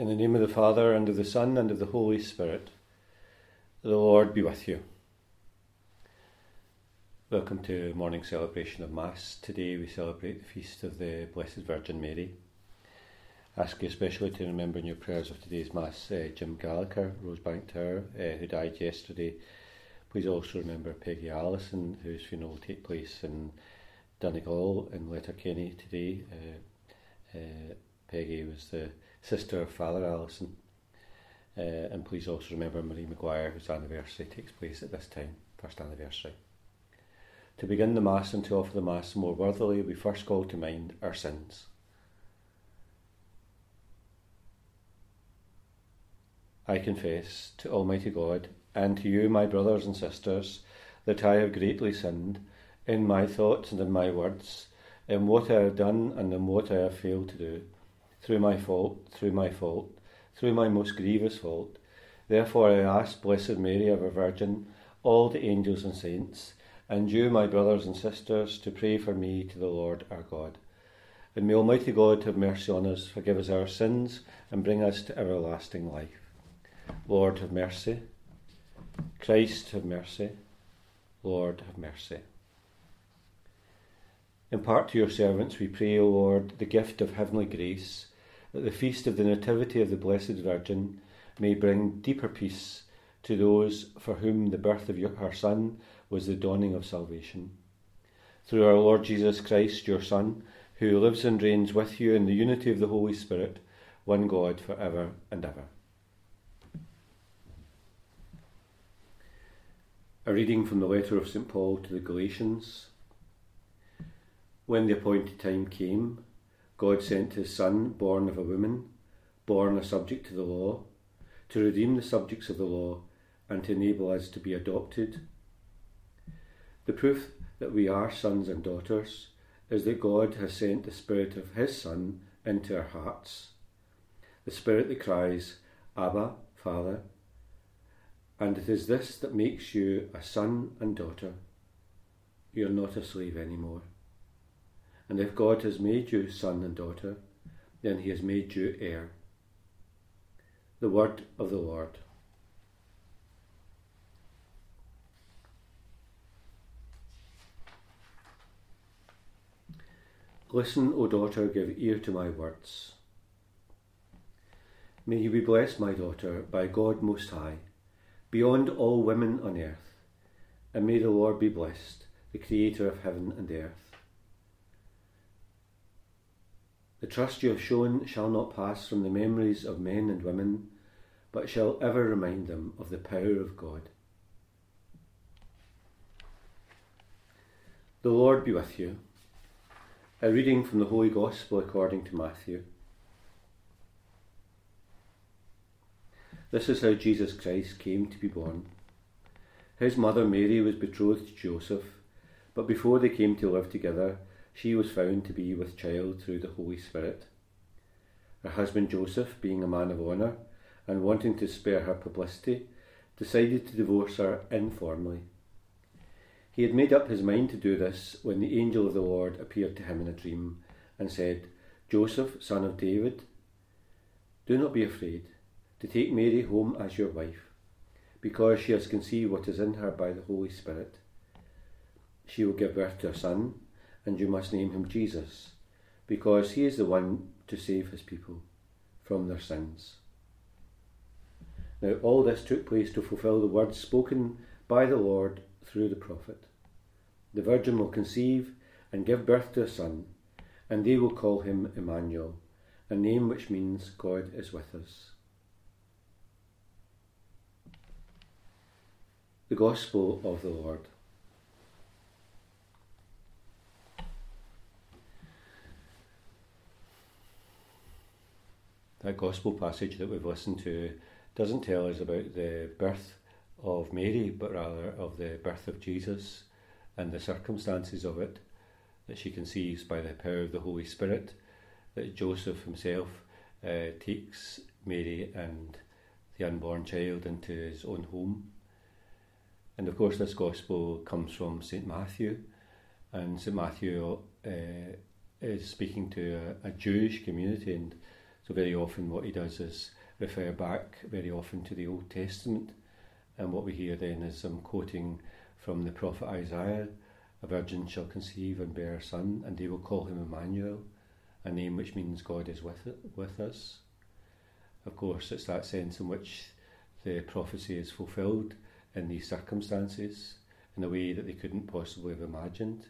In the name of the Father, and of the Son, and of the Holy Spirit, the Lord be with you. Welcome to morning celebration of Mass. Today we celebrate the feast of the Blessed Virgin Mary. I ask you especially to remember in your prayers of today's Mass uh, Jim Gallagher, Rosebank Tower, uh, who died yesterday. Please also remember Peggy Allison, whose funeral will take place in Donegal in Letterkenny today. Uh, uh Peggy was the sister of Father Allison. Uh, and please also remember Marie Maguire, whose anniversary takes place at this time, first anniversary. To begin the Mass and to offer the Mass more worthily, we first call to mind our sins. I confess to Almighty God and to you, my brothers and sisters, that I have greatly sinned in my thoughts and in my words, in what I have done and in what I have failed to do through my fault, through my fault, through my most grievous fault. Therefore I ask Blessed Mary, ever Virgin, all the angels and saints, and you, my brothers and sisters, to pray for me to the Lord our God. And may Almighty God have mercy on us, forgive us our sins, and bring us to everlasting life. Lord, have mercy. Christ, have mercy. Lord, have mercy. Impart to your servants, we pray, O Lord, the gift of heavenly grace that the feast of the Nativity of the Blessed Virgin may bring deeper peace to those for whom the birth of your, her Son was the dawning of salvation. Through our Lord Jesus Christ, your Son, who lives and reigns with you in the unity of the Holy Spirit, one God for ever and ever. A reading from the letter of St. Paul to the Galatians. When the appointed time came, God sent his Son, born of a woman, born a subject to the law, to redeem the subjects of the law and to enable us to be adopted. The proof that we are sons and daughters is that God has sent the Spirit of His Son into our hearts, the Spirit that cries, Abba, Father. And it is this that makes you a son and daughter. You're not a slave anymore. And if God has made you son and daughter, then he has made you heir. The word of the Lord. Listen, O daughter, give ear to my words. May you be blessed, my daughter, by God Most High, beyond all women on earth, and may the Lord be blessed, the Creator of heaven and earth. The trust you have shown shall not pass from the memories of men and women, but shall ever remind them of the power of God. The Lord be with you. A reading from the Holy Gospel according to Matthew. This is how Jesus Christ came to be born. His mother Mary was betrothed to Joseph, but before they came to live together, she was found to be with child through the Holy Spirit. Her husband Joseph, being a man of honour and wanting to spare her publicity, decided to divorce her informally. He had made up his mind to do this when the angel of the Lord appeared to him in a dream and said, Joseph, son of David, do not be afraid to take Mary home as your wife, because she has conceived what is in her by the Holy Spirit. She will give birth to a son and you must name him Jesus, because he is the one to save his people from their sins. Now, all this took place to fulfill the words spoken by the Lord through the prophet. The virgin will conceive and give birth to a son, and they will call him Emmanuel, a name which means God is with us. The Gospel of the Lord. That gospel passage that we've listened to doesn't tell us about the birth of Mary, but rather of the birth of Jesus and the circumstances of it, that she conceives by the power of the Holy Spirit, that Joseph himself uh, takes Mary and the unborn child into his own home. And of course, this gospel comes from St. Matthew, and St. Matthew uh, is speaking to a, a Jewish community and So, very often, what he does is refer back very often to the Old Testament. And what we hear then is I'm quoting from the prophet Isaiah A virgin shall conceive and bear a son, and they will call him Emmanuel, a name which means God is with, it, with us. Of course, it's that sense in which the prophecy is fulfilled in these circumstances in a way that they couldn't possibly have imagined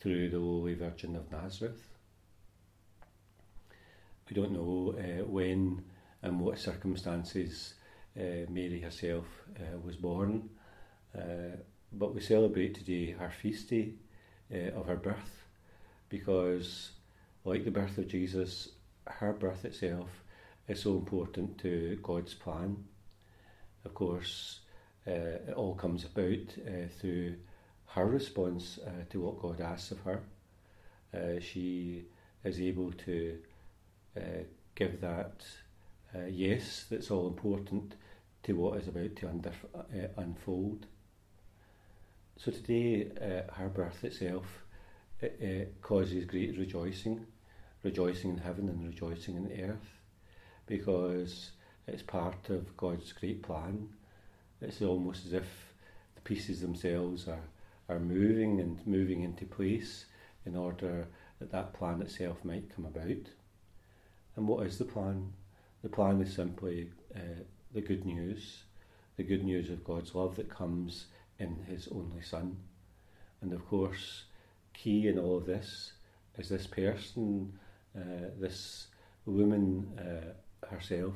through the lowly Virgin of Nazareth. We don't know uh, when and what circumstances uh, Mary herself uh, was born, uh, but we celebrate today her feast day uh, of her birth because, like the birth of Jesus, her birth itself is so important to God's plan. Of course, uh, it all comes about through her response to what God asks of her. She is able to uh, give that uh, yes that's all important to what is about to under, unfold. So today, her birth itself it, it causes great rejoicing, rejoicing in heaven and rejoicing in earth, because it's part of God's great plan it's almost as if the pieces themselves are, are moving and moving into place in order that that plan itself might come about. And what is the plan? The plan is simply uh, the good news, the good news of God's love that comes in His only Son. And of course, key in all of this is this person, uh, this woman uh, herself,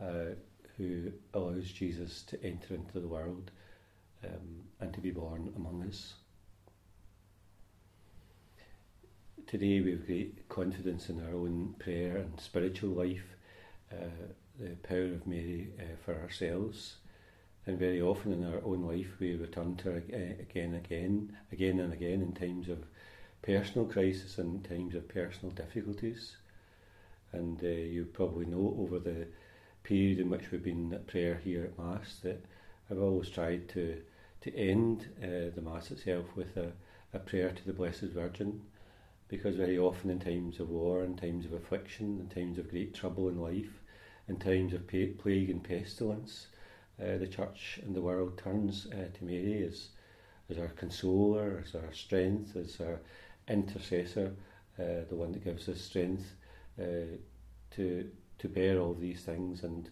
uh, who allows Jesus to enter into the world um, and to be born among us. Today we have great confidence in our own prayer and spiritual life, uh, the power of Mary uh, for ourselves, and very often in our own life we return to her again, and again, again and again in times of personal crisis and times of personal difficulties. And uh, you probably know over the period in which we've been at prayer here at Mass that I've always tried to to end uh, the Mass itself with a, a prayer to the Blessed Virgin because very often in times of war, in times of affliction, in times of great trouble in life, in times of plague and pestilence, uh, the Church and the world turns uh, to Mary as, as our consoler, as our strength, as our intercessor, uh, the one that gives us strength uh, to to bear all these things and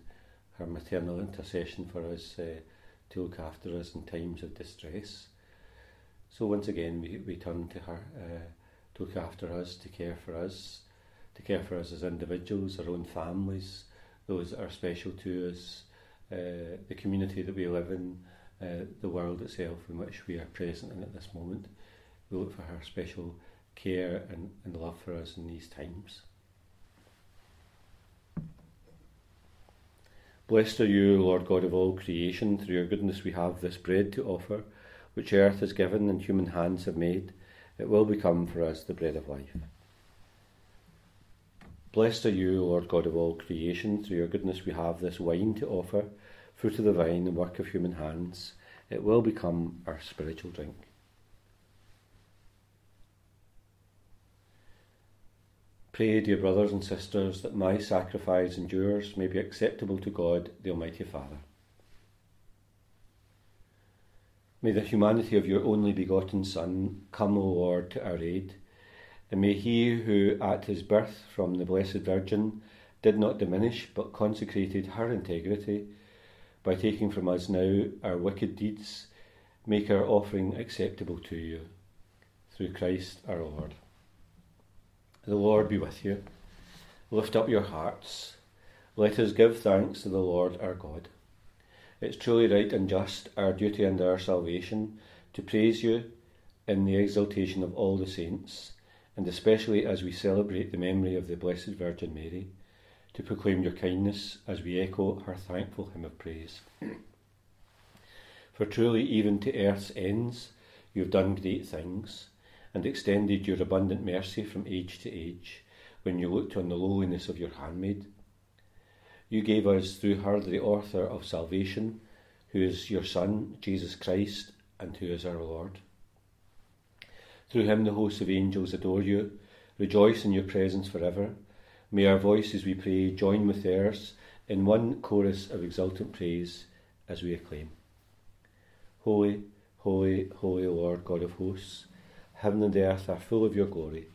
her maternal intercession for us uh, to look after us in times of distress. So once again, we, we turn to her uh, to look after us, to care for us, to care for us as individuals, our own families, those that are special to us, uh, the community that we live in, uh, the world itself in which we are present in at this moment. We look for her special care and, and love for us in these times. Blessed are you, Lord God of all creation. Through your goodness we have this bread to offer, which earth has given and human hands have made. It will become for us the bread of life. Blessed are you, Lord God of all creation. Through your goodness we have this wine to offer, fruit of the vine and work of human hands. It will become our spiritual drink. Pray, dear brothers and sisters, that my sacrifice and yours may be acceptable to God, the Almighty Father. May the humanity of your only begotten Son come, O Lord, to our aid, and may he who at his birth from the Blessed Virgin did not diminish but consecrated her integrity, by taking from us now our wicked deeds, make our offering acceptable to you. Through Christ our Lord. The Lord be with you. Lift up your hearts. Let us give thanks to the Lord our God. It's truly right and just, our duty and our salvation, to praise you in the exaltation of all the saints, and especially as we celebrate the memory of the Blessed Virgin Mary, to proclaim your kindness as we echo her thankful hymn of praise. For truly, even to earth's ends, you have done great things and extended your abundant mercy from age to age, when you looked on the lowliness of your handmaid. You gave us through her the author of salvation, who is your Son, Jesus Christ, and who is our Lord. Through him the hosts of angels adore you, rejoice in your presence forever, May our voices, we pray, join with theirs in one chorus of exultant praise as we acclaim. Holy, holy, holy Lord God of hosts, heaven and earth are full of your glory.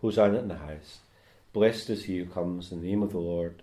Hosanna in the highest. Blessed is he who comes in the name of the Lord.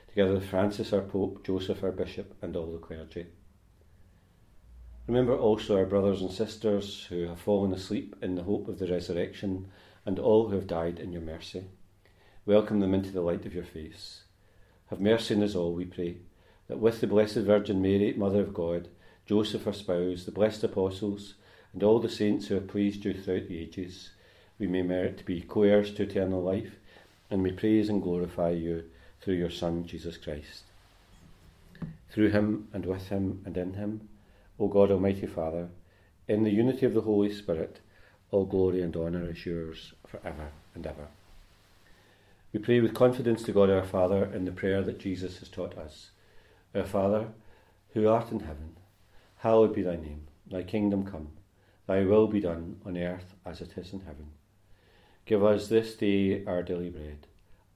together with Francis our Pope, Joseph our Bishop, and all the clergy. Remember also our brothers and sisters who have fallen asleep in the hope of the resurrection, and all who have died in your mercy. Welcome them into the light of your face. Have mercy on us all, we pray, that with the Blessed Virgin Mary, Mother of God, Joseph our spouse, the blessed apostles, and all the saints who have pleased you throughout the ages, we may merit to be co heirs to eternal life, and may praise and glorify you through your Son, Jesus Christ. Through him, and with him, and in him, O God Almighty Father, in the unity of the Holy Spirit, all glory and honour is yours for ever and ever. We pray with confidence to God our Father in the prayer that Jesus has taught us. Our Father, who art in heaven, hallowed be thy name. Thy kingdom come, thy will be done on earth as it is in heaven. Give us this day our daily bread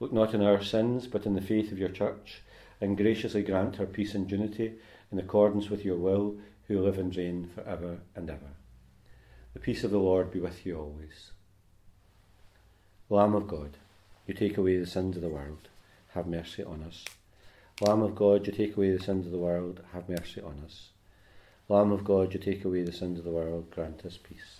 Look not on our sins, but in the faith of your church, and graciously grant her peace and unity in accordance with your will, who live and reign for ever and ever. The peace of the Lord be with you always. Lamb of God, you take away the sins of the world, have mercy on us. Lamb of God, you take away the sins of the world, have mercy on us. Lamb of God, you take away the sins of the world, grant us peace.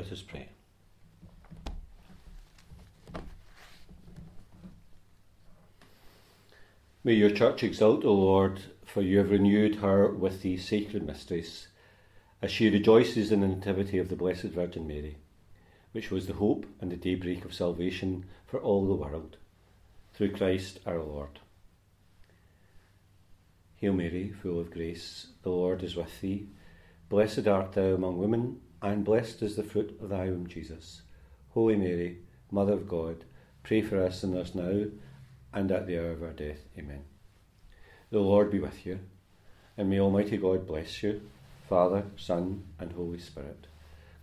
Let us pray. May your church exult, O Lord, for you have renewed her with these sacred mysteries, as she rejoices in the nativity of the Blessed Virgin Mary. which was the hope and the daybreak of salvation for all the world, through Christ our Lord. Hail Mary, full of grace, the Lord is with thee. Blessed art thou among women, and blessed is the fruit of thy womb, Jesus. Holy Mary, Mother of God, pray for us sinners now and at the hour of our death. Amen. The Lord be with you, and may Almighty God bless you, Father, Son, and Holy Spirit.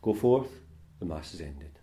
Go forth, the Mass is ended.